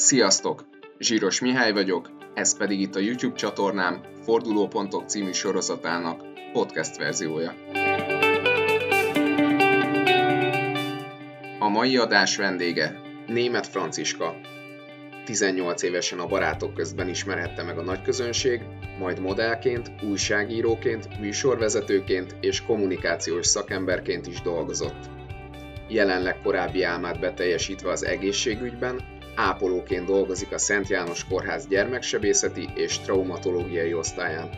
Sziasztok! Zsíros Mihály vagyok, ez pedig itt a YouTube csatornám Fordulópontok című sorozatának podcast verziója. A mai adás vendége Német Franciska. 18 évesen a barátok közben ismerhette meg a nagyközönség, majd modellként, újságíróként, műsorvezetőként és kommunikációs szakemberként is dolgozott. Jelenleg korábbi álmát beteljesítve az egészségügyben, ápolóként dolgozik a Szent János Kórház gyermeksebészeti és traumatológiai osztályán.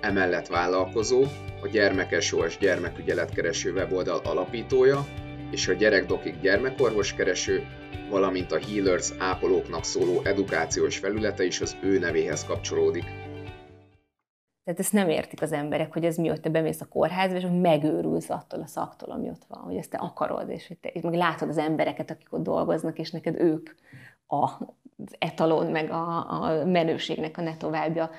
Emellett vállalkozó, a Gyermekesós gyermekügyeletkereső weboldal alapítója és a Gyerekdokik gyermekorvoskereső, valamint a Healers ápolóknak szóló edukációs felülete is az ő nevéhez kapcsolódik. Tehát ezt nem értik az emberek, hogy ez mi, hogy te bemész a kórházba, és megőrülsz attól a szaktól, ami ott van, hogy ezt te akarod, és hogy te és meg látod az embereket, akik ott dolgoznak, és neked ők a, az etalon, meg a, a menőségnek a ne továbbja.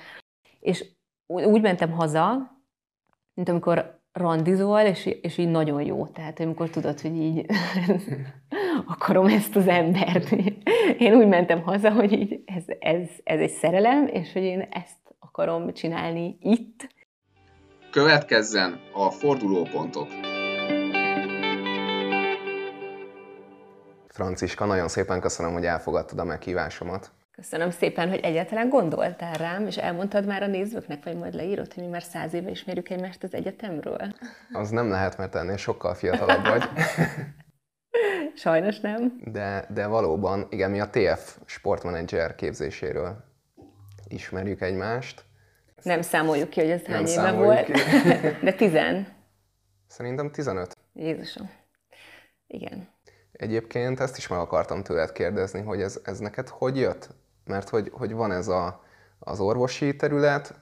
És úgy mentem haza, mint amikor randizol, és, és így nagyon jó. Tehát amikor tudod, hogy így akarom ezt az embert. Én úgy mentem haza, hogy így ez, ez, ez egy szerelem, és hogy én ezt akarom csinálni itt. Következzen a fordulópontok. Franciska, nagyon szépen köszönöm, hogy elfogadtad a meghívásomat. Köszönöm szépen, hogy egyáltalán gondoltál rám, és elmondtad már a nézőknek, vagy majd leírod, hogy mi már száz éve ismerjük egymást az egyetemről? Az nem lehet, mert ennél sokkal fiatalabb vagy. Sajnos nem. De, de valóban, igen, mi a TF sportmenedzser képzéséről ismerjük egymást. Nem számoljuk ki, hogy ez hány éve volt. Ki. De tizen. Szerintem 15. Jézusom. Igen. Egyébként ezt is meg akartam tőled kérdezni, hogy ez, ez neked hogy jött? Mert hogy, hogy van ez a, az orvosi terület,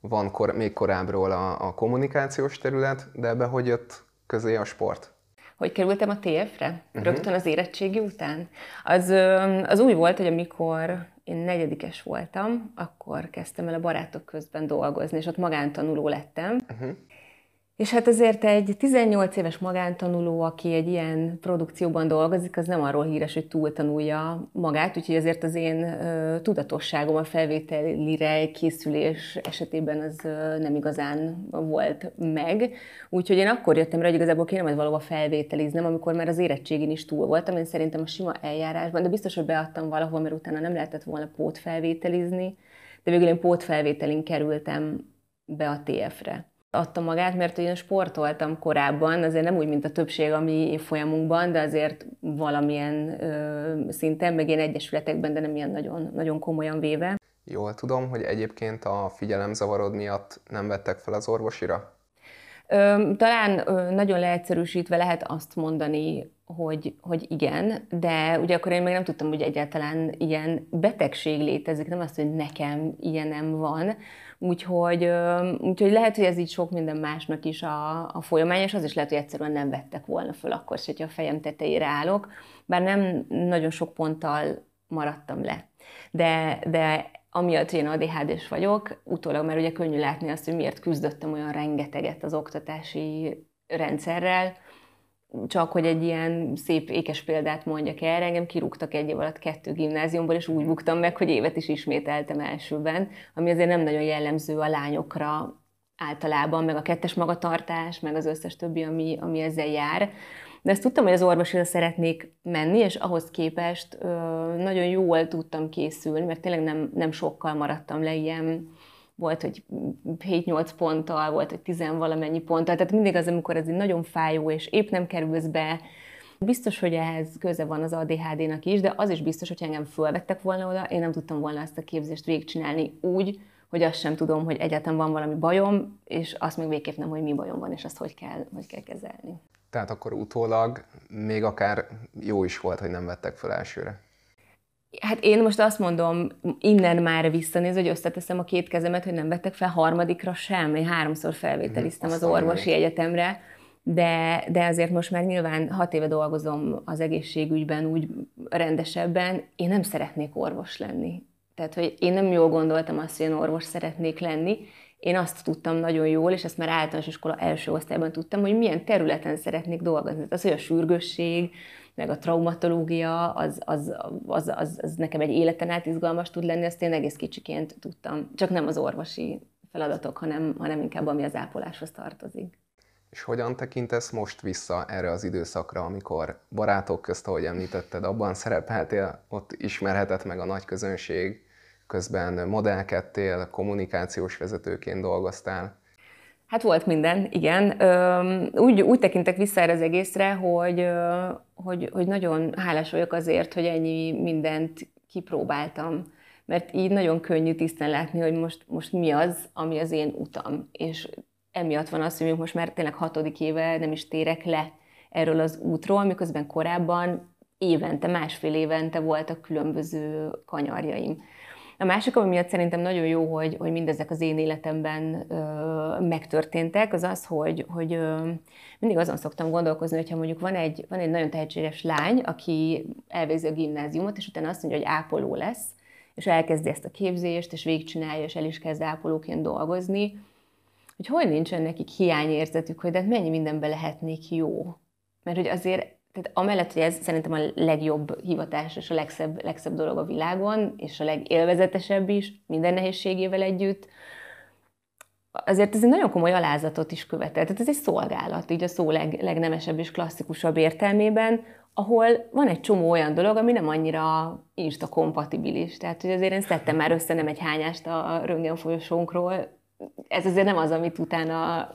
van kor, még korábbról a, a kommunikációs terület, de ebbe hogy jött közé a sport? Hogy kerültem a TF-re? Uh-huh. Rögtön az érettségi után? Az, az úgy volt, hogy amikor én negyedikes voltam, akkor kezdtem el a barátok közben dolgozni, és ott magántanuló lettem. Uh-huh. És hát azért egy 18 éves magántanuló, aki egy ilyen produkcióban dolgozik, az nem arról híres, hogy túltanulja magát, úgyhogy azért az én uh, tudatosságom a felvételire készülés esetében az uh, nem igazán volt meg. Úgyhogy én akkor jöttem rá, hogy igazából kéne majd valahova felvételiznem, amikor már az érettségén is túl voltam, én szerintem a sima eljárásban, de biztos, hogy beadtam valahol, mert utána nem lehetett volna pótfelvételizni, de végül én pótfelvételin kerültem be a TF-re adta magát, mert én sportoltam korábban, azért nem úgy, mint a többség a mi folyamunkban, de azért valamilyen ö, szinten, meg én egyesületekben, de nem ilyen nagyon, nagyon komolyan véve. Jól tudom, hogy egyébként a figyelemzavarod miatt nem vettek fel az orvosira? Ö, talán ö, nagyon leegyszerűsítve lehet azt mondani, hogy, hogy igen, de ugye akkor én még nem tudtam, hogy egyáltalán ilyen betegség létezik, nem azt, hogy nekem ilyenem van, Úgyhogy, úgyhogy lehet, hogy ez így sok minden másnak is a, a folyamány, és az is lehet, hogy egyszerűen nem vettek volna föl akkor, hogyha a fejem tetejére állok, bár nem nagyon sok ponttal maradtam le. De, de amiatt, hogy én ADHD-s vagyok, utólag már ugye könnyű látni azt, hogy miért küzdöttem olyan rengeteget az oktatási rendszerrel, csak hogy egy ilyen szép ékes példát mondjak erre, engem kirúgtak egy év alatt kettő gimnáziumból, és úgy buktam meg, hogy évet is ismételtem elsőben, ami azért nem nagyon jellemző a lányokra általában, meg a kettes magatartás, meg az összes többi, ami, ami ezzel jár. De ezt tudtam, hogy az orvosira szeretnék menni, és ahhoz képest ö, nagyon jól tudtam készülni, mert tényleg nem, nem sokkal maradtam le ilyen volt, hogy 7-8 ponttal, volt, hogy 10 valamennyi ponttal, tehát mindig az, amikor ez egy nagyon fájó, és épp nem kerülsz be, Biztos, hogy ehhez köze van az ADHD-nak is, de az is biztos, hogy engem fölvettek volna oda, én nem tudtam volna ezt a képzést végigcsinálni úgy, hogy azt sem tudom, hogy egyáltalán van valami bajom, és azt még végképp nem, hogy mi bajom van, és azt hogy kell, hogy kell kezelni. Tehát akkor utólag még akár jó is volt, hogy nem vettek fel elsőre. Hát én most azt mondom, innen már visszanéz, hogy összeteszem a két kezemet, hogy nem vettek fel harmadikra sem. Én háromszor felvételiztem az orvosi egyetemre, de, de azért most már nyilván hat éve dolgozom az egészségügyben úgy rendesebben, én nem szeretnék orvos lenni. Tehát, hogy én nem jól gondoltam azt, hogy én orvos szeretnék lenni, én azt tudtam nagyon jól, és ezt már általános iskola első osztályban tudtam, hogy milyen területen szeretnék dolgozni. Az, hogy a sürgősség, meg a traumatológia, az, az, az, az, az nekem egy életen át izgalmas tud lenni, ezt én egész kicsiként tudtam. Csak nem az orvosi feladatok, hanem, hanem inkább ami az ápoláshoz tartozik. És hogyan tekintesz most vissza erre az időszakra, amikor barátok közt, ahogy említetted, abban szerepeltél, ott ismerhetett meg a nagy közönség, közben modellkedtél, kommunikációs vezetőként dolgoztál? Hát volt minden, igen. Úgy, úgy tekintek vissza erre az egészre, hogy, hogy, hogy nagyon hálás vagyok azért, hogy ennyi mindent kipróbáltam. Mert így nagyon könnyű tisztán látni, hogy most, most mi az, ami az én utam. És emiatt van az, hogy most már tényleg hatodik éve nem is térek le erről az útról, miközben korábban évente, másfél évente voltak különböző kanyarjaim. A másik, ami miatt szerintem nagyon jó, hogy, hogy mindezek az én életemben ö, megtörténtek, az az, hogy, hogy ö, mindig azon szoktam gondolkozni, hogyha mondjuk van egy, van egy nagyon tehetséges lány, aki elvégzi a gimnáziumot, és utána azt mondja, hogy ápoló lesz, és elkezdi ezt a képzést, és végigcsinálja, és el is kezd ápolóként dolgozni, hogy hogy nincsen nekik hiányérzetük, hogy de hát mennyi mindenbe lehetnék jó. Mert hogy azért, tehát amellett, hogy ez szerintem a legjobb hivatás és a legszebb, legszebb dolog a világon, és a legélvezetesebb is, minden nehézségével együtt, azért ez egy nagyon komoly alázatot is követel. Tehát ez egy szolgálat, így a szó leg, legnemesebb és klasszikusabb értelmében, ahol van egy csomó olyan dolog, ami nem annyira insta kompatibilis. Tehát, hogy azért én szedtem már össze nem egy hányást a röntgen folyosónkról, ez azért nem az, amit utána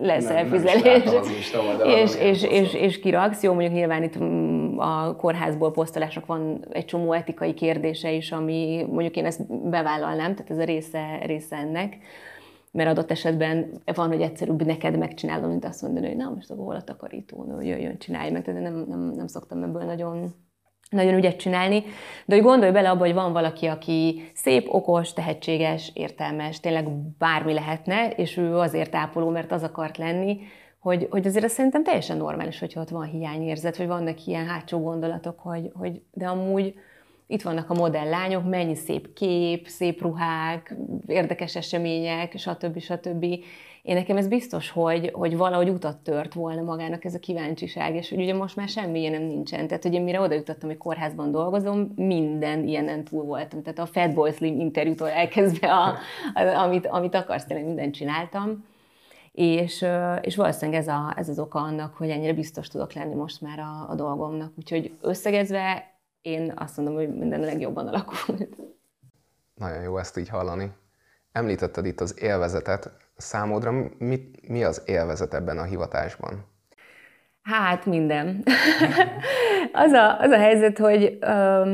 lesz nem, elfizelés, nem és, és, és, és kiraksz. Jó, mondjuk nyilván itt mm, a kórházból posztolások van egy csomó etikai kérdése is, ami mondjuk én ezt bevállalnám, tehát ez a része, része ennek. Mert adott esetben van, hogy egyszerűbb neked megcsinálom, mint azt mondani, hogy na, most akkor hol a takarító, jöjjön, csinálj meg, tehát nem, nem, nem szoktam ebből nagyon nagyon ügyet csinálni, de hogy gondolj bele abba, hogy van valaki, aki szép, okos, tehetséges, értelmes, tényleg bármi lehetne, és ő azért ápoló, mert az akart lenni, hogy, hogy azért azt szerintem teljesen normális, hogyha ott van hiányérzet, vagy vannak ilyen hátsó gondolatok, hogy, hogy de amúgy itt vannak a modell lányok, mennyi szép kép, szép ruhák, érdekes események, stb. stb. Én nekem ez biztos, hogy, hogy valahogy utat tört volna magának ez a kíváncsiság, és hogy ugye most már semmi ilyen nem nincsen. Tehát, hogy én mire oda jutottam, hogy kórházban dolgozom, minden ilyenen túl voltam. Tehát a Fatboy Slim interjútól elkezdve, a, a, amit, amit akarsz, tényleg mindent csináltam. És, és valószínűleg ez, a, ez az oka annak, hogy ennyire biztos tudok lenni most már a, a dolgomnak. Úgyhogy összegezve én azt mondom, hogy minden a legjobban alakult. Nagyon jó ezt így hallani. Említetted itt az élvezetet. Számodra mi, mi az élvezet ebben a hivatásban? Hát minden. az, a, az a helyzet, hogy um,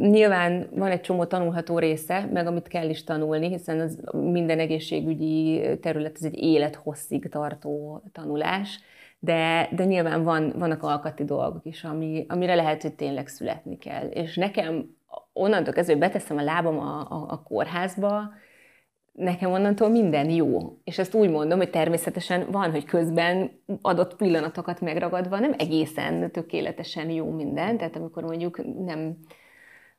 nyilván van egy csomó tanulható része, meg amit kell is tanulni, hiszen az minden egészségügyi terület ez egy élethosszig tartó tanulás, de, de nyilván van, vannak alkati dolgok is, ami, amire lehet, hogy tényleg születni kell. És nekem onnantól kezdve, hogy beteszem a lábam a, a, a kórházba, nekem onnantól minden jó. És ezt úgy mondom, hogy természetesen van, hogy közben adott pillanatokat megragadva nem egészen tökéletesen jó minden. Tehát amikor mondjuk nem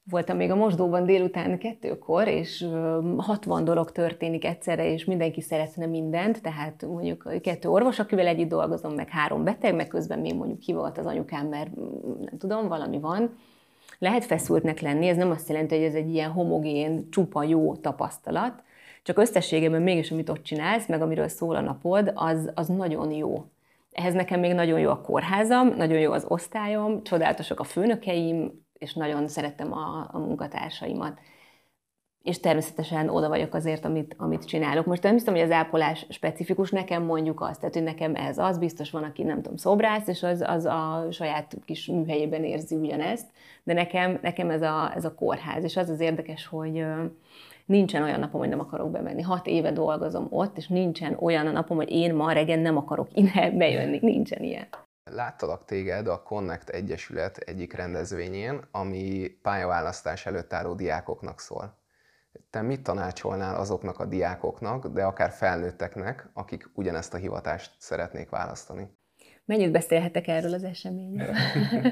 voltam még a mosdóban délután kettőkor, és 60 dolog történik egyszerre, és mindenki szeretne mindent, tehát mondjuk kettő orvos, akivel együtt dolgozom, meg három beteg, meg közben még mondjuk ki volt az anyukám, mert nem tudom, valami van. Lehet feszültnek lenni, ez nem azt jelenti, hogy ez egy ilyen homogén, csupa jó tapasztalat, csak összességében mégis, amit ott csinálsz, meg amiről szól a napod, az, az nagyon jó. Ehhez nekem még nagyon jó a kórházam, nagyon jó az osztályom, csodálatosak a főnökeim, és nagyon szerettem a, a munkatársaimat. És természetesen oda vagyok azért, amit, amit csinálok. Most nem hiszem, hogy az ápolás specifikus, nekem mondjuk azt, tehát hogy nekem ez az, biztos van, aki nem tudom, szobrász, és az, az a saját kis műhelyében érzi ugyanezt, de nekem, nekem ez, a, ez a kórház, és az az érdekes, hogy, nincsen olyan napom, hogy nem akarok bemenni. Hat éve dolgozom ott, és nincsen olyan a napom, hogy én ma reggel nem akarok innen bejönni. Nincsen ilyen. Láttalak téged a Connect Egyesület egyik rendezvényén, ami pályaválasztás előtt álló diákoknak szól. Te mit tanácsolnál azoknak a diákoknak, de akár felnőtteknek, akik ugyanezt a hivatást szeretnék választani? Mennyit beszélhetek erről az eseményről?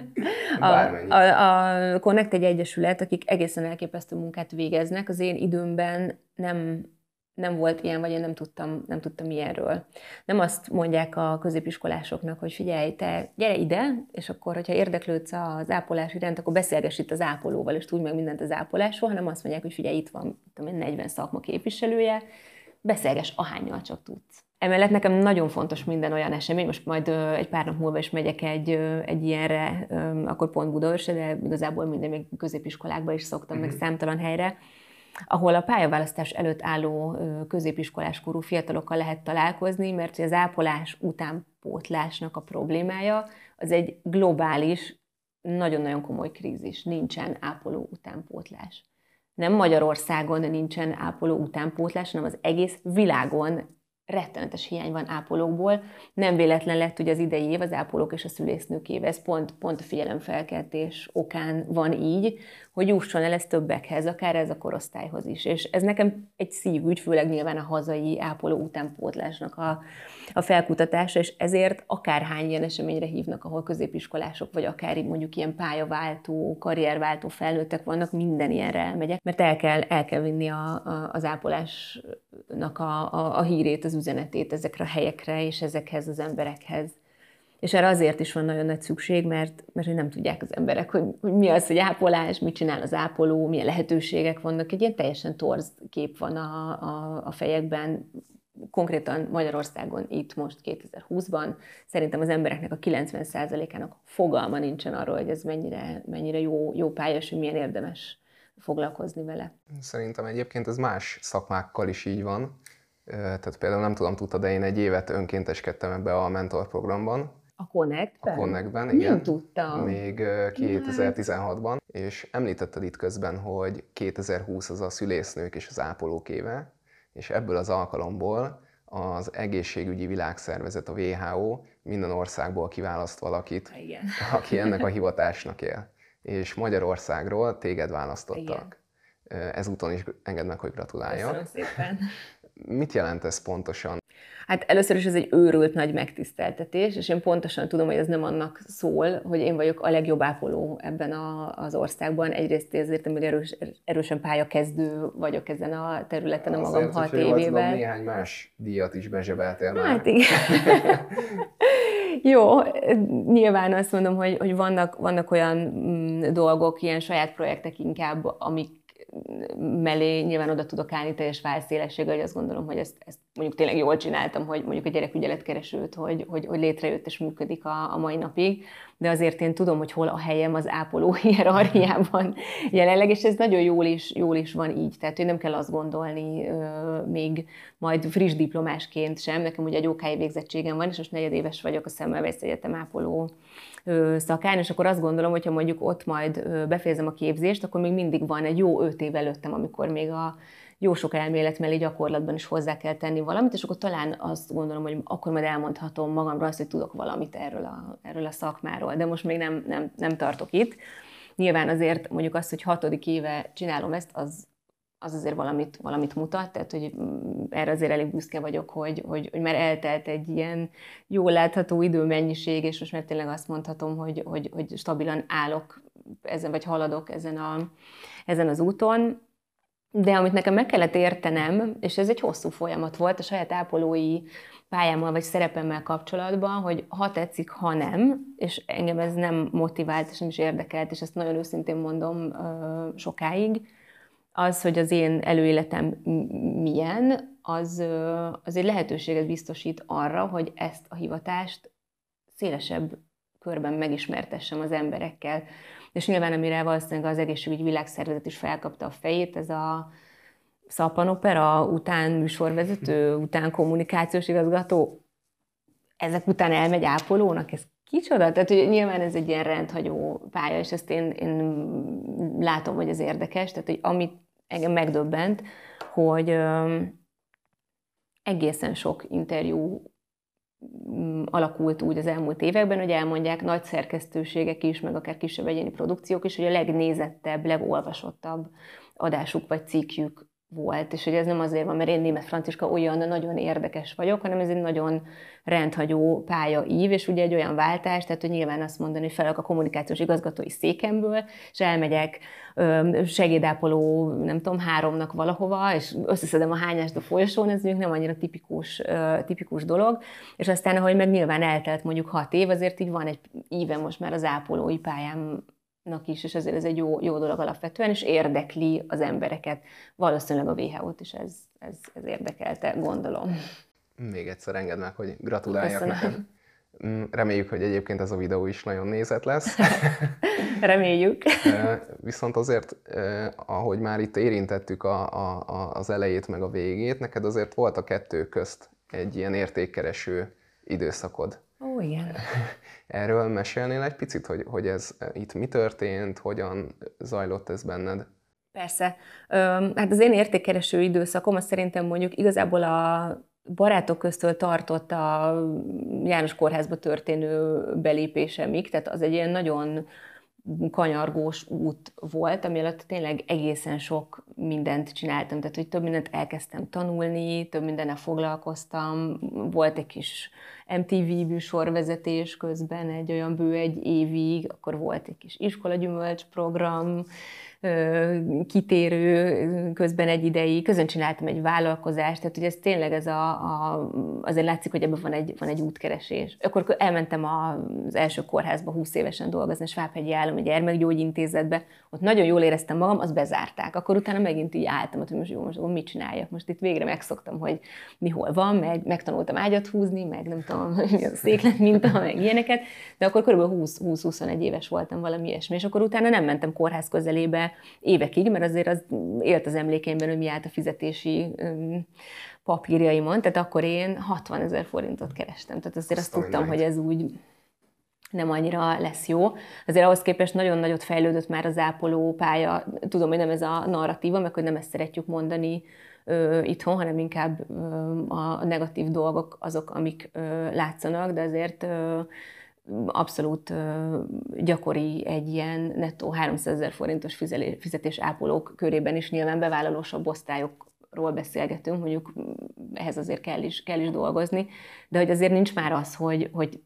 a, a, a Connect egy egyesület, akik egészen elképesztő munkát végeznek. Az én időmben nem nem volt ilyen, vagy én nem tudtam, nem tudtam ilyenről. Nem azt mondják a középiskolásoknak, hogy figyelj, te gyere ide, és akkor, hogyha érdeklődsz az ápolás iránt, akkor beszélgess itt az ápolóval, és tudj meg mindent az ápolásról, hanem azt mondják, hogy figyelj, itt van tudom 40 szakma képviselője, beszélgess ahányal csak tudsz. Emellett nekem nagyon fontos minden olyan esemény, most majd egy pár nap múlva is megyek egy, egy ilyenre, akkor pont Budaörsre, de igazából minden még középiskolákba is szoktam, mm-hmm. meg mhm. számtalan helyre, ahol a pályaválasztás előtt álló középiskolás korú fiatalokkal lehet találkozni, mert az ápolás utánpótlásnak a problémája az egy globális, nagyon-nagyon komoly krízis. Nincsen ápoló utánpótlás. Nem Magyarországon nincsen ápoló utánpótlás, hanem az egész világon rettenetes hiány van ápolókból. Nem véletlen lett ugye az idei év az ápolók és a szülésznők éve, ez pont, pont a figyelemfelkeltés okán van így, hogy jusson el ez többekhez, akár ez a korosztályhoz is. És ez nekem egy szívügy, főleg nyilván a hazai ápoló utánpótlásnak a, a felkutatása, és ezért akárhány ilyen eseményre hívnak, ahol középiskolások, vagy akár mondjuk ilyen pályaváltó, karrierváltó felnőttek vannak, minden ilyenre elmegyek, mert el kell, el kell vinni a, a, az ápolásnak a, a, a hírét, az üzenetét ezekre a helyekre és ezekhez az emberekhez. És erre azért is van nagyon nagy szükség, mert, mert hogy nem tudják az emberek, hogy, hogy mi az, hogy ápolás, mit csinál az ápoló, milyen lehetőségek vannak. Egy ilyen teljesen torz kép van a, a, a fejekben, konkrétan Magyarországon itt most 2020-ban szerintem az embereknek a 90%-ának fogalma nincsen arról, hogy ez mennyire, mennyire jó, jó pálya, hogy milyen érdemes foglalkozni vele. Szerintem egyébként ez más szakmákkal is így van. Tehát például nem tudom, tudta, de én egy évet önkénteskedtem ebbe a mentor programban, a Connectben? A Connectben, igen. Nem tudtam. Még 2016-ban, és említetted itt közben, hogy 2020 az a szülésznők és az ápolók éve, és ebből az alkalomból az egészségügyi világszervezet, a WHO minden országból kiválaszt valakit, Igen. aki ennek a hivatásnak él. És Magyarországról téged választottak. Igen. Ezúton is engedd meg, hogy gratuláljak. Köszönöm szépen. Mit jelent ez pontosan? Hát először is ez egy őrült nagy megtiszteltetés, és én pontosan tudom, hogy ez nem annak szól, hogy én vagyok a legjobb ápoló ebben a, az országban. Egyrészt ezért, mert erős, erősen pályakezdő vagyok ezen a területen a magam hat évével. Tudom, néhány más díjat is bezsebeltél már. Hát igen. Jó, nyilván azt mondom, hogy, hogy vannak, vannak olyan mm, dolgok, ilyen saját projektek inkább, amik mellé nyilván oda tudok állni teljes válszélességgel, hogy azt gondolom, hogy ezt, ezt mondjuk tényleg jól csináltam, hogy mondjuk a gyerekügyeletkeresőt, hogy, hogy, hogy létrejött és működik a, a mai napig, de azért én tudom, hogy hol a helyem az ápoló hierarchiában jelenleg, és ez nagyon jól is, jól is van így, tehát hogy nem kell azt gondolni még majd friss diplomásként sem, nekem ugye egy OK végzettségem van, és most negyedéves vagyok a Szemmelweis Egyetem ápoló szakán, és akkor azt gondolom, hogyha mondjuk ott majd befejezem a képzést, akkor még mindig van egy jó öt év előttem, amikor még a jó sok elmélet mellé gyakorlatban is hozzá kell tenni valamit, és akkor talán azt gondolom, hogy akkor majd elmondhatom magamról azt, hogy tudok valamit erről a, erről a szakmáról, de most még nem, nem, nem tartok itt. Nyilván azért mondjuk azt, hogy hatodik éve csinálom ezt, az, az azért valamit, valamit mutat, tehát hogy mm, erre azért elég büszke vagyok, hogy, hogy, hogy már eltelt egy ilyen jól látható időmennyiség, és most már tényleg azt mondhatom, hogy, hogy, hogy stabilan állok ezen, vagy haladok ezen, a, ezen az úton. De amit nekem meg kellett értenem, és ez egy hosszú folyamat volt a saját ápolói pályámmal vagy szerepemmel kapcsolatban, hogy ha tetszik, ha nem, és engem ez nem motivált, és nem is érdekelt, és ezt nagyon őszintén mondom sokáig, az, hogy az én előéletem milyen, az, az egy lehetőséget biztosít arra, hogy ezt a hivatást szélesebb körben megismertessem az emberekkel. És nyilván, amire valószínűleg az egészségügyi világszervezet is felkapta a fejét, ez a szappanopera után műsorvezető, után kommunikációs igazgató, ezek után elmegy ápolónak, ez kicsoda? Tehát hogy nyilván ez egy ilyen rendhagyó pálya, és ezt én, én látom, hogy ez érdekes, tehát hogy amit engem megdöbbent, hogy egészen sok interjú mm, alakult úgy az elmúlt években, hogy elmondják nagy szerkesztőségek is, meg akár kisebb egyéni produkciók is, hogy a legnézettebb, legolvasottabb adásuk vagy cikkjük volt, és hogy ez nem azért van, mert én német franciska olyan nagyon érdekes vagyok, hanem ez egy nagyon rendhagyó pálya ív, és ugye egy olyan váltás, tehát hogy nyilván azt mondani, hogy felök a kommunikációs igazgatói székemből, és elmegyek segédápoló, nem tudom, háromnak valahova, és összeszedem a hányást a folyosón, ez mondjuk nem annyira tipikus, tipikus dolog, és aztán, ahogy meg nyilván eltelt mondjuk hat év, azért így van egy íve most már az ápolói pályám is, és ezért ez egy jó, jó dolog alapvetően, és érdekli az embereket. Valószínűleg a WHO-t is ez, ez, ez érdekelte, gondolom. Még egyszer engedd meg, hogy gratuláljak Köszönöm. neked. Mm, reméljük, hogy egyébként ez a videó is nagyon nézett lesz. Reméljük. Viszont azért, ahogy már itt érintettük a, a, az elejét meg a végét, neked azért volt a kettő közt egy ilyen értékkereső időszakod. Ó, igen. Erről mesélnél egy picit, hogy, hogy ez itt mi történt, hogyan zajlott ez benned? Persze. Hát az én értékkereső időszakom, az szerintem mondjuk igazából a barátok köztől tartott a János Kórházba történő belépésemig, tehát az egy ilyen nagyon kanyargós út volt, ami alatt tényleg egészen sok mindent csináltam, tehát hogy több mindent elkezdtem tanulni, több mindennel foglalkoztam, volt egy kis MTV műsorvezetés közben egy olyan bő egy évig, akkor volt egy kis iskolagyümölcs program, kitérő közben egy ideig, közön csináltam egy vállalkozást, tehát hogy ez tényleg ez a, a, azért látszik, hogy ebben van egy, van egy útkeresés. Akkor elmentem az első kórházba 20 évesen dolgozni, a Svábhegyi Állam egy gyermekgyógyintézetbe, ott nagyon jól éreztem magam, azt bezárták. Akkor utána megint így álltam, hogy most jó, most mit csináljak. Most itt végre megszoktam, hogy mi hol van, meg megtanultam ágyat húzni, meg nem tudom, mi a széklet minta, meg ilyeneket, de akkor kb. 20-21 éves voltam valami ilyesmi, és akkor utána nem mentem kórház közelébe, évekig, mert azért az élt az emlékeimben, hogy mi állt a fizetési papírjaimon, tehát akkor én 60 ezer forintot kerestem. Tehát azért azt, azt tudtam, hogy ez úgy nem annyira lesz jó. Azért ahhoz képest nagyon nagyot fejlődött már az ápoló pálya. Tudom, hogy nem ez a narratíva, meg hogy nem ezt szeretjük mondani ö, itthon, hanem inkább ö, a negatív dolgok azok, amik ö, látszanak, de azért ö, abszolút gyakori egy ilyen nettó 300 ezer forintos fizetés ápolók körében is. Nyilván bevállalósabb osztályokról beszélgetünk, mondjuk ehhez azért kell is, kell is dolgozni, de hogy azért nincs már az, hogy, hogy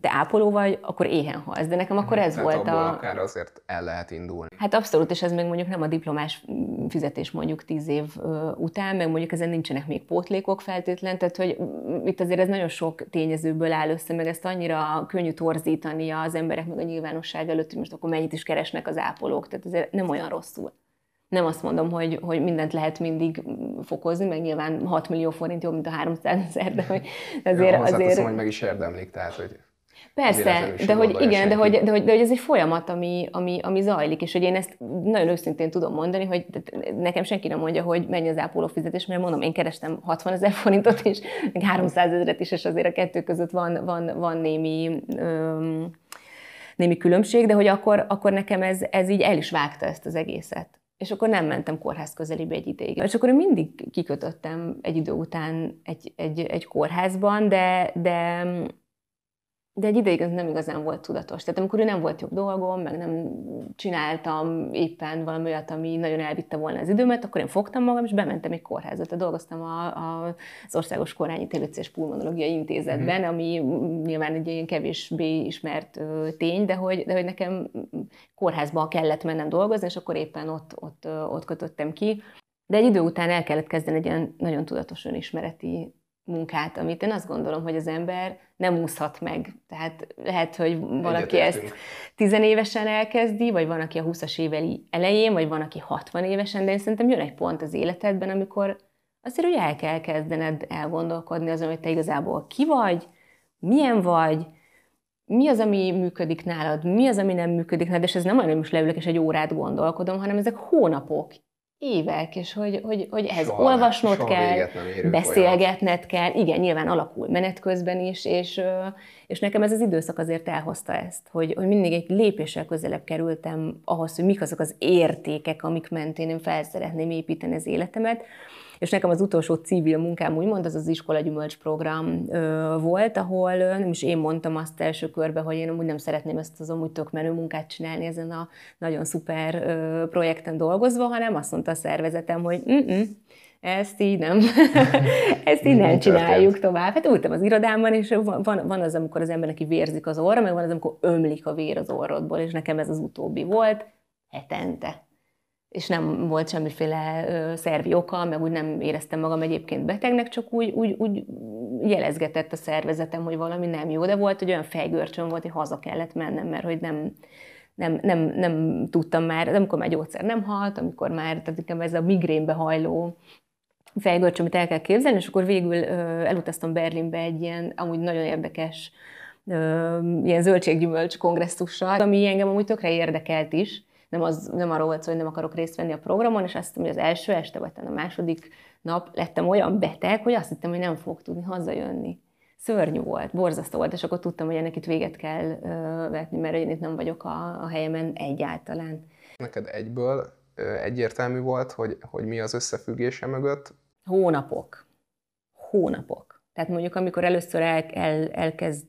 te ápoló vagy, akkor éhen halsz. De nekem akkor ez Tehát volt a... akár azért el lehet indulni. Hát abszolút, és ez még mondjuk nem a diplomás fizetés mondjuk tíz év után, meg mondjuk ezen nincsenek még pótlékok feltétlen, tehát hogy itt azért ez nagyon sok tényezőből áll össze, meg ezt annyira könnyű torzítani az emberek meg a nyilvánosság előtt, hogy most akkor mennyit is keresnek az ápolók, tehát ezért nem olyan rosszul. Nem azt mondom, hogy, hogy mindent lehet mindig fokozni, meg nyilván 6 millió forint jobb, mint a 300 ezer, de hogy azért... Ja, azért... hogy meg is érdemlik, tehát hogy Persze, de hogy igen, de hogy, de, hogy, de hogy ez egy folyamat, ami, ami, ami zajlik, és hogy én ezt nagyon őszintén tudom mondani, hogy nekem senki nem mondja, hogy mennyi az ápoló fizetés, mert mondom, én kerestem 60 ezer forintot is, meg 300 ezeret is, és azért a kettő között van, van, van némi, öm, némi különbség, de hogy akkor, akkor nekem ez, ez így el is vágta ezt az egészet. És akkor nem mentem kórház közelébe egy ideig. És akkor én mindig kikötöttem egy idő után egy, egy, egy kórházban, de, de de egy ideig nem igazán volt tudatos. Tehát amikor nem volt jobb dolgom, meg nem csináltam éppen valami olyat, ami nagyon elvitte volna az időmet, akkor én fogtam magam, és bementem egy kórházba. Tehát dolgoztam a, a, az Országos Korányi TBC és Pulmonológiai Intézetben, mm-hmm. ami nyilván egy ilyen kevésbé ismert ö, tény, de hogy, de hogy nekem kórházba kellett mennem dolgozni, és akkor éppen ott, ott, ott kötöttem ki. De egy idő után el kellett kezdeni egy ilyen nagyon tudatos önismereti munkát, amit én azt gondolom, hogy az ember nem úszhat meg. Tehát lehet, hogy valaki ezt tizenévesen elkezdi, vagy van, aki a 20-as éveli elején, vagy van, aki 60 évesen, de én szerintem jön egy pont az életedben, amikor azért hogy el kell kezdened elgondolkodni azon, hogy te igazából ki vagy, milyen vagy, mi az, ami működik nálad, mi az, ami nem működik nálad, és ez nem olyan, hogy most leülök és egy órát gondolkodom, hanem ezek hónapok, évek, és hogy, hogy, hogy ehhez soha, olvasnod soha kell, beszélgetned kell, igen, nyilván alakul menet közben is, és, és nekem ez az időszak azért elhozta ezt, hogy, hogy mindig egy lépéssel közelebb kerültem ahhoz, hogy mik azok az értékek, amik mentén én fel szeretném építeni az életemet, És nekem az utolsó civil munkám úgymond, az az iskola gyümölcs program volt, ahol nem is én mondtam azt első körbe, hogy én amúgy nem szeretném ezt az amúgy tök menő munkát csinálni ezen a nagyon szuper projekten dolgozva, hanem azt mondta a szervezetem, hogy Mm-mm, ezt így nem, ezt így nem csináljuk tovább. Hát ültem az irodámban, és van, van az, amikor az embernek vérzik az orra, meg van az, amikor ömlik a vér az orrodból, és nekem ez az utóbbi volt hetente és nem volt semmiféle szervi oka, meg úgy nem éreztem magam egyébként betegnek, csak úgy, úgy, úgy jelezgetett a szervezetem, hogy valami nem jó, de volt, hogy olyan fejgörcsön volt, hogy haza kellett mennem, mert hogy nem, nem, nem, nem tudtam már, amikor már gyógyszer nem halt, amikor már, tehát ez a migrénbe hajló fejgörcs, amit el kell képzelni, és akkor végül elutaztam Berlinbe egy ilyen, amúgy nagyon érdekes ilyen zöldséggyümölcs kongresszussal, ami engem amúgy tökre érdekelt is, nem, az, nem arról volt szó, hogy nem akarok részt venni a programon, és azt hogy az első este, vagy a második nap lettem olyan beteg, hogy azt hittem, hogy nem fogok tudni hazajönni. Szörnyű volt, borzasztó volt, és akkor tudtam, hogy ennek itt véget kell uh, vetni, mert én itt nem vagyok a, a helyemen egyáltalán. Neked egyből egyértelmű volt, hogy, hogy mi az összefüggése mögött? Hónapok. Hónapok. Tehát mondjuk, amikor először el, el, elkezd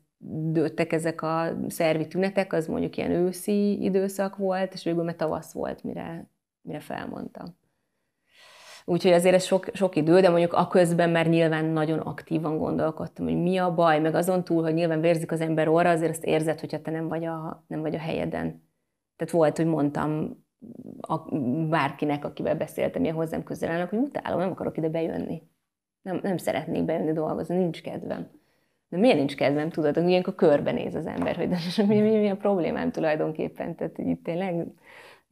dőttek ezek a szervi tünetek, az mondjuk ilyen őszi időszak volt, és végül mert tavasz volt, mire, mire felmondtam. Úgyhogy azért ez sok, sok idő, de mondjuk a közben már nyilván nagyon aktívan gondolkodtam, hogy mi a baj, meg azon túl, hogy nyilván vérzik az ember orra, azért azt érzed, hogyha te nem vagy a, nem vagy a helyeden. Tehát volt, hogy mondtam a, bárkinek, akivel beszéltem, ilyen hozzám közel állnak, hogy utálom, nem akarok ide bejönni. Nem, nem szeretnék bejönni dolgozni, nincs kedvem. De miért nincs kedvem, tudod, ilyenkor körbenéz az ember, hogy de mi, mi, mi a problémám tulajdonképpen. Tehát itt tényleg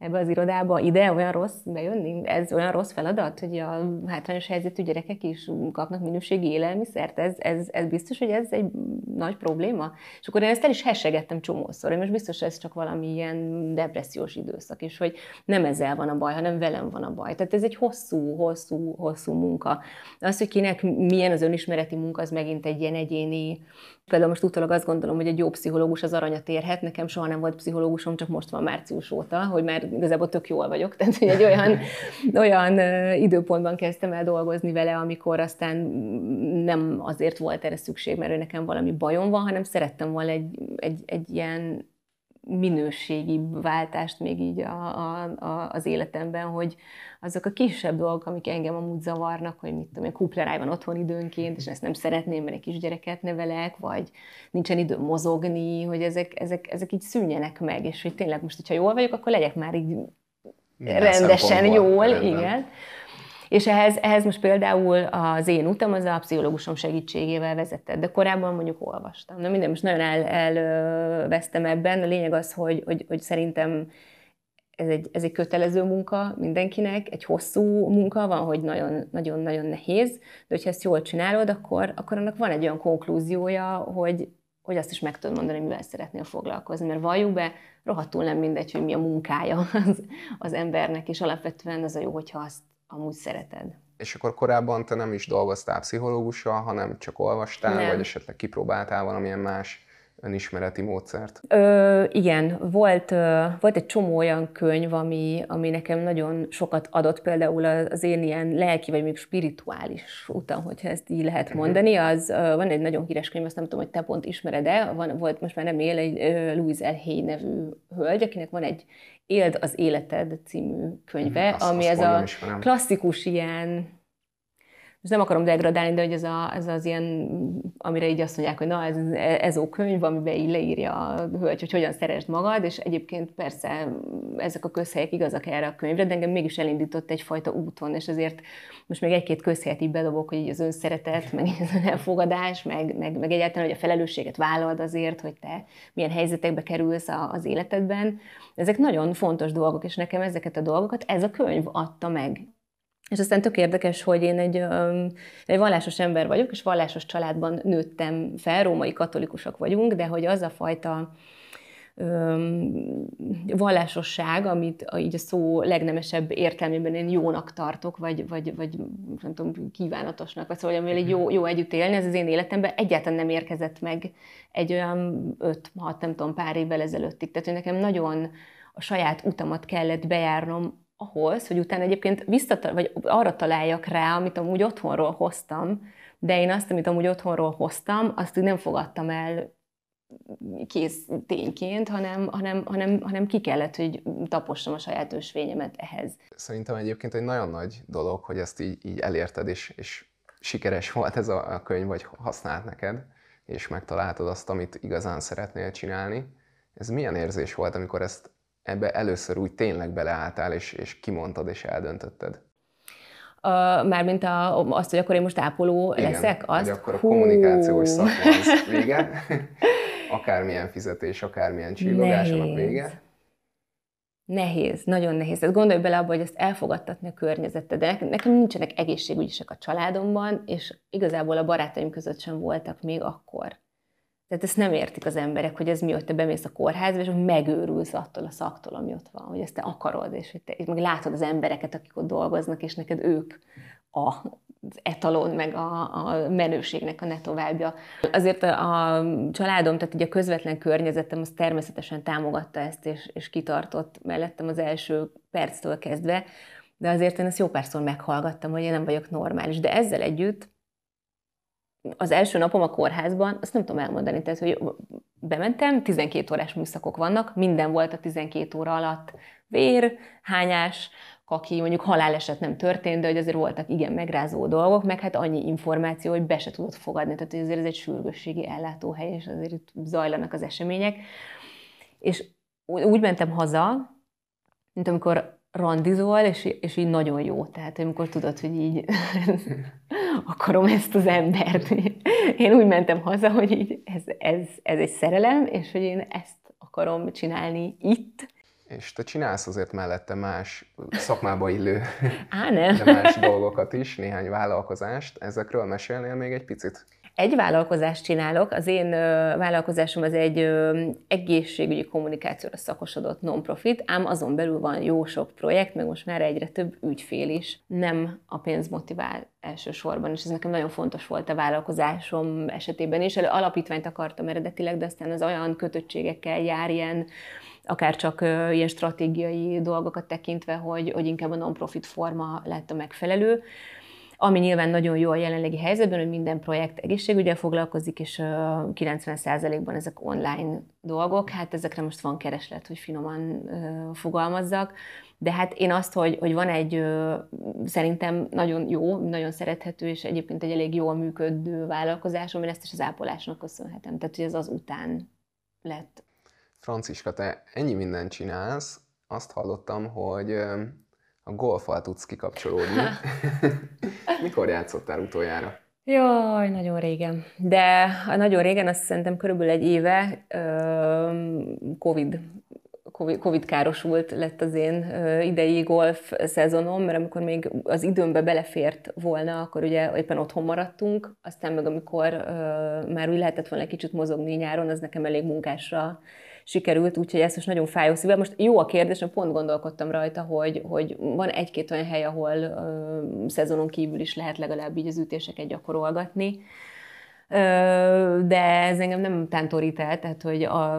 ebbe az irodába ide olyan rossz bejönni? Ez olyan rossz feladat, hogy a hátrányos helyzetű gyerekek is kapnak minőségi élelmiszert? Ez, ez, ez biztos, hogy ez egy nagy probléma? És akkor én ezt el is hessegettem csomószor, hogy most biztos ez csak valami ilyen depressziós időszak, és hogy nem ezzel van a baj, hanem velem van a baj. Tehát ez egy hosszú, hosszú, hosszú munka. Az, hogy kinek milyen az önismereti munka, az megint egy ilyen egyéni Például most utólag azt gondolom, hogy egy jó pszichológus az aranyat érhet. Nekem soha nem volt pszichológusom, csak most van március óta, hogy már igazából tök jól vagyok. Tehát, hogy egy olyan, olyan időpontban kezdtem el dolgozni vele, amikor aztán nem azért volt erre szükség, mert nekem valami bajom van, hanem szerettem volna egy, egy, egy ilyen minőségi váltást még így a, a, a, az életemben, hogy azok a kisebb dolgok, amik engem amúgy zavarnak, hogy mit tudom, kupleráj van otthon időnként, és ezt nem szeretném, mert egy kisgyereket nevelek, vagy nincsen idő mozogni, hogy ezek, ezek, ezek így szűnjenek meg, és hogy tényleg most, hogyha jól vagyok, akkor legyek már így Minden rendesen jól, rendben. igen. És ehhez, ehhez most például az én utam az a pszichológusom segítségével vezetett, de korábban mondjuk olvastam. Na minden, most nagyon el, elvesztem ebben. A lényeg az, hogy, hogy, hogy szerintem ez egy, ez egy kötelező munka mindenkinek, egy hosszú munka van, hogy nagyon-nagyon nehéz, de hogyha ezt jól csinálod, akkor, akkor annak van egy olyan konklúziója, hogy, hogy azt is meg tudod mondani, mivel szeretnél foglalkozni. Mert valljuk be, rohadtul nem mindegy, hogy mi a munkája az, az embernek, és alapvetően az a jó, hogyha azt amúgy szereted. És akkor korábban te nem is dolgoztál pszichológussal, hanem csak olvastál, nem. vagy esetleg kipróbáltál valamilyen más önismereti módszert? Ö, igen, volt, ö, volt egy csomó olyan könyv, ami, ami nekem nagyon sokat adott, például az én ilyen lelki, vagy még spirituális utam, hogyha ezt így lehet mhm. mondani, az ö, van egy nagyon híres könyv, azt nem tudom, hogy te pont ismered-e, van, volt most már nem él, egy Louise L. Hay nevű hölgy, akinek van egy Éld az életed című könyve, azt, ami ez a klasszikus ilyen most nem akarom degradálni, de hogy ez, a, ez az ilyen, amire így azt mondják, hogy na, ez, ez a könyv, amiben így leírja a hölgy, hogy hogyan szeresd magad, és egyébként persze ezek a közhelyek igazak erre a könyvre, de engem mégis elindított egyfajta úton, és azért most még egy-két közhelyet így bedobok, hogy így az önszeretet, meg az elfogadás, meg, meg, meg egyáltalán, hogy a felelősséget vállalod azért, hogy te milyen helyzetekbe kerülsz az életedben. Ezek nagyon fontos dolgok, és nekem ezeket a dolgokat ez a könyv adta meg. És aztán tök érdekes, hogy én egy, egy vallásos ember vagyok, és vallásos családban nőttem fel, római katolikusok vagyunk, de hogy az a fajta vallásosság, amit így a szó legnemesebb értelmében én jónak tartok, vagy, vagy, vagy nem tudom, kívánatosnak, vagy szóval, amivel egy jó, jó együtt élni, ez az én életemben egyáltalán nem érkezett meg egy olyan 5-6, nem tudom, pár évvel ezelőttig. Tehát, hogy nekem nagyon a saját utamat kellett bejárnom ahhoz, hogy utána egyébként visszatal, vagy arra találjak rá, amit amúgy otthonról hoztam, de én azt, amit amúgy otthonról hoztam, azt nem fogadtam el kész tényként, hanem, hanem, hanem, hanem ki kellett, hogy tapossam a saját ösvényemet ehhez. Szerintem egyébként egy nagyon nagy dolog, hogy ezt így, így elérted, és, és sikeres volt ez a könyv, vagy használt neked, és megtaláltad azt, amit igazán szeretnél csinálni. Ez milyen érzés volt, amikor ezt ebbe először úgy tényleg beleálltál, és, és kimondtad, és eldöntötted? Uh, mármint a, azt, hogy akkor én most ápoló Igen, leszek, azt? hogy akkor a kommunikációs szakma az vége, akármilyen fizetés, akármilyen csillogás, annak vége. Nehéz, nagyon nehéz. Tehát gondolj bele abba, hogy ezt elfogadtatni a környezeted. De nekem nincsenek egészségügyisek a családomban, és igazából a barátaim között sem voltak még akkor. Tehát ezt nem értik az emberek, hogy ez mi, hogy te bemész a kórházba, és megőrülsz attól a szaktól, ami ott van, hogy ezt te akarod, és hogy te és meg látod az embereket, akik ott dolgoznak, és neked ők a, az etalon, meg a, a menőségnek a ne továbbja. Azért a, a családom, tehát ugye a közvetlen környezetem, az természetesen támogatta ezt, és, és kitartott mellettem az első perctől kezdve, de azért én ezt jó párszor meghallgattam, hogy én nem vagyok normális. De ezzel együtt az első napom a kórházban, azt nem tudom elmondani, tehát, hogy bementem, 12 órás műszakok vannak, minden volt a 12 óra alatt. Vér, hányás, kaki, mondjuk haláleset nem történt, de hogy azért voltak igen megrázó dolgok, meg hát annyi információ, hogy be se tudott fogadni, tehát hogy azért ez egy sürgősségi ellátóhely, és azért itt zajlanak az események. És úgy mentem haza, mint amikor randizol, és, és így nagyon jó. Tehát amikor tudod, hogy így akarom ezt az embert. Én úgy mentem haza, hogy így ez, ez, ez egy szerelem, és hogy én ezt akarom csinálni itt. És te csinálsz azért mellette más szakmába illő, Á, nem. de más dolgokat is, néhány vállalkozást. Ezekről mesélnél még egy picit? Egy vállalkozást csinálok, az én vállalkozásom az egy egészségügyi kommunikációra szakosodott non-profit, ám azon belül van jó sok projekt, meg most már egyre több ügyfél is. Nem a pénz motivál elsősorban, és ez nekem nagyon fontos volt a vállalkozásom esetében is. Alapítványt akartam eredetileg, de aztán az olyan kötöttségekkel jár ilyen akár csak ilyen stratégiai dolgokat tekintve, hogy, hogy inkább a non-profit forma lett a megfelelő. Ami nyilván nagyon jó a jelenlegi helyzetben, hogy minden projekt egészségügyel foglalkozik, és 90%-ban ezek online dolgok. Hát ezekre most van kereslet, hogy finoman fogalmazzak. De hát én azt, hogy, hogy van egy szerintem nagyon jó, nagyon szerethető, és egyébként egy elég jól működő vállalkozásom, én ezt is az ápolásnak köszönhetem. Tehát, hogy ez az után lett. Franciska, te ennyi mindent csinálsz, azt hallottam, hogy a golfal tudsz kikapcsolódni. Mikor játszottál utoljára? Jaj, nagyon régen. De a nagyon régen, azt szerintem körülbelül egy éve Covid Covid károsult lett az én idei golf szezonom, mert amikor még az időmbe belefért volna, akkor ugye éppen otthon maradtunk, aztán meg amikor már úgy lehetett volna egy kicsit mozogni nyáron, az nekem elég munkásra sikerült, úgyhogy ez most nagyon fájó szívvel. Most jó a kérdés, pont gondolkodtam rajta, hogy, hogy van egy-két olyan hely, ahol uh, szezonon kívül is lehet legalább így az ütéseket gyakorolgatni de ez engem nem tántorít el, tehát hogy a,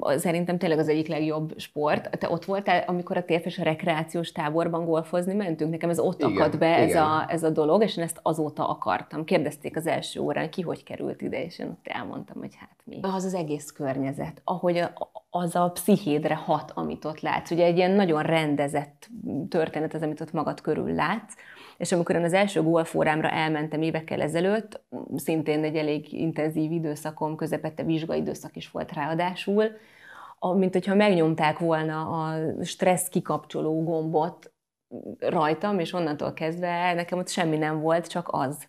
a, szerintem tényleg az egyik legjobb sport. Te ott voltál, amikor a térfes a rekreációs táborban golfozni mentünk? Nekem ez ott igen, akadt be ez a, ez a dolog, és én ezt azóta akartam. Kérdezték az első órán, ki hogy került ide, és én ott elmondtam, hogy hát mi. Az az egész környezet, ahogy a, az a pszichédre hat, amit ott látsz. Ugye egy ilyen nagyon rendezett történet az, amit ott magad körül látsz, és amikor én az első golfórámra elmentem évekkel ezelőtt, szintén egy elég intenzív időszakom, közepette vizsgai időszak is volt ráadásul, mint hogyha megnyomták volna a stressz kikapcsoló gombot rajtam, és onnantól kezdve nekem ott semmi nem volt, csak az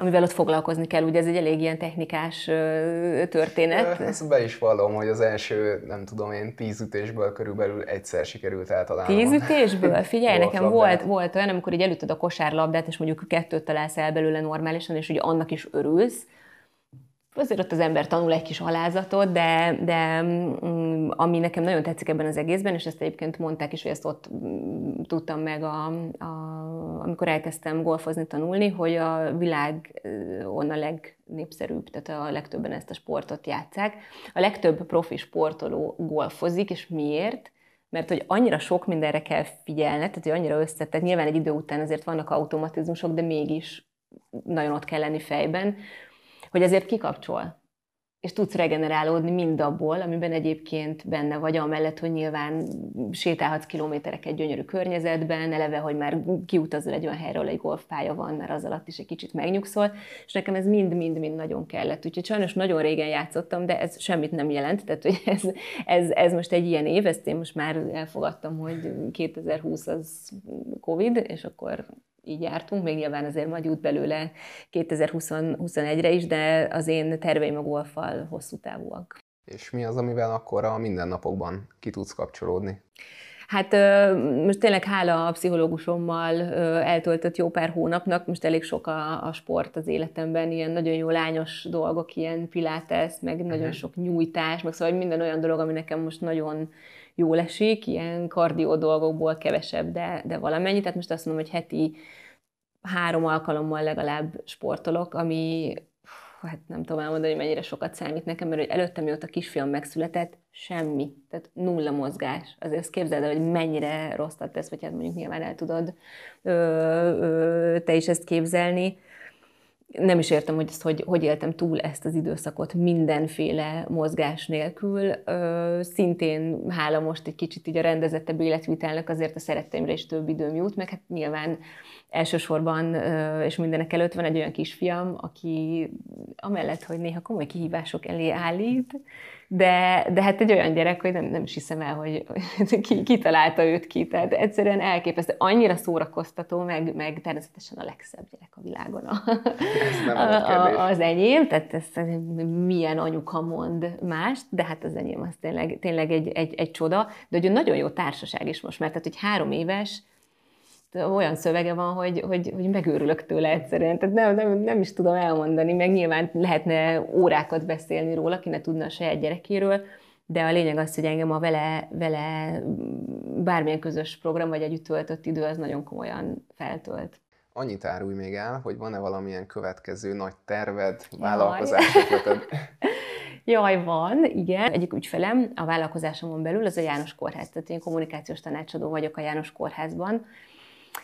amivel ott foglalkozni kell. Ugye ez egy elég ilyen technikás történet. Ezt be is vallom, hogy az első, nem tudom én, tíz ütésből körülbelül egyszer sikerült eltalálnom. Tíz ütésből? Figyelj, nekem volt, volt olyan, amikor így elütöd a kosárlabdát, és mondjuk kettőt találsz el belőle normálisan, és ugye annak is örülsz, azért ott az ember tanul egy kis alázatot, de, de mm, ami nekem nagyon tetszik ebben az egészben, és ezt egyébként mondták is, hogy ezt ott mm, tudtam meg, a, a, amikor elkezdtem golfozni, tanulni, hogy a világ onnan a legnépszerűbb, tehát a legtöbben ezt a sportot játszák. A legtöbb profi sportoló golfozik, és miért? mert hogy annyira sok mindenre kell figyelned, tehát hogy annyira összetett, nyilván egy idő után azért vannak automatizmusok, de mégis nagyon ott kell lenni fejben, hogy ezért kikapcsol és tudsz regenerálódni mindabból, amiben egyébként benne vagy, amellett, hogy nyilván sétálhatsz kilométereket gyönyörű környezetben, eleve, hogy már kiutazol egy olyan helyről, egy golfpálya van, mert az alatt is egy kicsit megnyugszol, és nekem ez mind-mind-mind nagyon kellett. Úgyhogy sajnos nagyon régen játszottam, de ez semmit nem jelent, tehát hogy ez, ez, ez most egy ilyen év, ezt én most már elfogadtam, hogy 2020 az Covid, és akkor így jártunk, még nyilván azért majd jut belőle 2021-re is, de az én terveim a golfal hosszú távúak. És mi az, amivel akkor a mindennapokban ki tudsz kapcsolódni? Hát most tényleg hála a pszichológusommal eltöltött jó pár hónapnak, most elég sok a, a sport az életemben, ilyen nagyon jó lányos dolgok, ilyen pilates, meg nagyon uh-huh. sok nyújtás, meg szóval minden olyan dolog, ami nekem most nagyon jól esik, ilyen kardió dolgokból kevesebb, de, de valamennyi. Tehát most azt mondom, hogy heti három alkalommal legalább sportolok, ami hát nem tudom elmondani, hogy mennyire sokat számít nekem, mert hogy előtte, mióta kisfiam megszületett, semmi, tehát nulla mozgás. Azért ezt képzeld el, hogy mennyire rosszat tesz, vagy hát mondjuk nyilván el tudod ö, ö, te is ezt képzelni nem is értem, hogy ezt hogy, hogy éltem túl ezt az időszakot mindenféle mozgás nélkül. Szintén hála most egy kicsit így a rendezettebb életvitelnek azért a szeretteimre is több időm jut, meg hát nyilván elsősorban és mindenek előtt van egy olyan kisfiam, aki amellett, hogy néha komoly kihívások elé állít, de, de hát egy olyan gyerek, hogy nem, nem is hiszem el, hogy ki, ki találta őt ki. Tehát egyszerűen elképesztő. Annyira szórakoztató, meg, meg természetesen a legszebb gyerek a világon a, a, a, az enyém. Tehát ez, milyen anyuka mond mást, de hát az enyém az tényleg, tényleg egy, egy, egy csoda. De hogy nagyon jó társaság is most, mert tehát, hogy három éves, olyan szövege van, hogy, hogy, hogy megőrülök tőle egyszerűen. Tehát nem, nem, nem is tudom elmondani, meg nyilván lehetne órákat beszélni róla, ki ne tudna a saját gyerekéről, de a lényeg az, hogy engem a vele, vele bármilyen közös program vagy együtt töltött idő az nagyon komolyan feltölt. Annyit árulj még el, hogy van-e valamilyen következő nagy terved, vállalkozásokra? Jaj, van, igen. Egyik ügyfelem a vállalkozásomon belül, az a János Kórház. Tehát én kommunikációs tanácsadó vagyok a János Kórházban,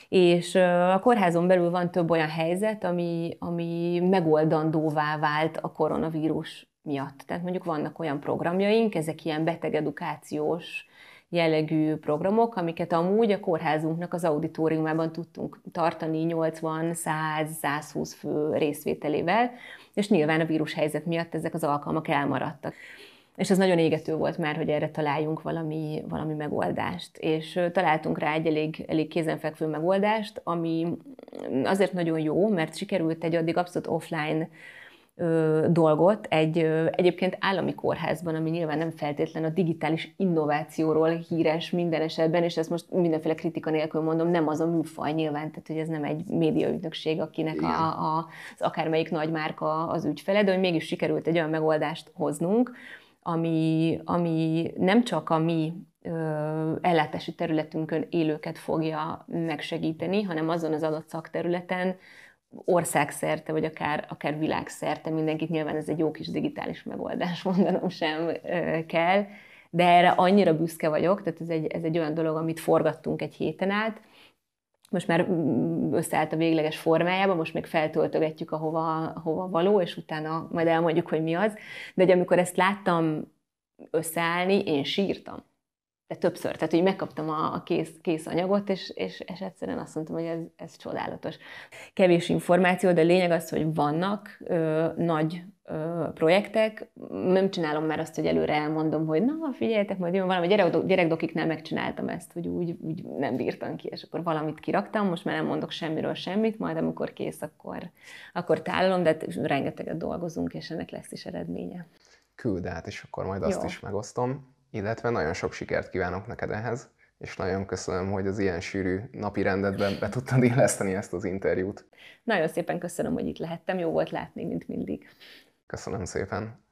és a kórházon belül van több olyan helyzet, ami, ami megoldandóvá vált a koronavírus miatt. Tehát mondjuk vannak olyan programjaink, ezek ilyen betegedukációs jellegű programok, amiket amúgy a kórházunknak az auditoriumában tudtunk tartani 80, 100, 120 fő részvételével, és nyilván a vírus helyzet miatt ezek az alkalmak elmaradtak. És ez nagyon égető volt már, hogy erre találjunk valami, valami megoldást. És találtunk rá egy elég, elég kézenfekvő megoldást, ami azért nagyon jó, mert sikerült egy addig abszolút offline ö, dolgot egy ö, egyébként állami kórházban, ami nyilván nem feltétlen a digitális innovációról híres minden esetben, és ezt most mindenféle kritika nélkül mondom, nem az a műfaj nyilván, tehát hogy ez nem egy médiaügynökség, akinek a, a, az akármelyik nagy márka az ügyfele, de hogy mégis sikerült egy olyan megoldást hoznunk, ami, ami nem csak a mi ellátási területünkön élőket fogja megsegíteni, hanem azon az adott szakterületen országszerte, vagy akár, akár világszerte, mindenkit nyilván ez egy jó kis digitális megoldás, mondanom sem kell, de erre annyira büszke vagyok, tehát ez egy, ez egy olyan dolog, amit forgattunk egy héten át, most már összeállt a végleges formájába, most még feltöltögetjük, ahova, ahova való, és utána majd elmondjuk, hogy mi az. De hogy amikor ezt láttam összeállni, én sírtam. De többször, tehát hogy megkaptam a, a kész, kész anyagot, és, és, és egyszerűen azt mondtam, hogy ez, ez csodálatos. Kevés információ, de lényeg az, hogy vannak ö, nagy projektek, nem csinálom már azt, hogy előre elmondom, hogy na, figyeljetek, majd jön valami, gyerek, gyerekdokiknál megcsináltam ezt, hogy úgy, úgy nem bírtam ki, és akkor valamit kiraktam, most már nem mondok semmiről semmit, majd amikor kész, akkor, akkor tálalom, de hát rengeteget dolgozunk, és ennek lesz is eredménye. Küld át, és akkor majd azt Jó. is megosztom, illetve nagyon sok sikert kívánok neked ehhez, és nagyon köszönöm, hogy az ilyen sűrű napi rendetben be tudtad illeszteni ezt az interjút. Nagyon szépen köszönöm, hogy itt lehettem, jó volt látni, mint mindig. Köszönöm szépen.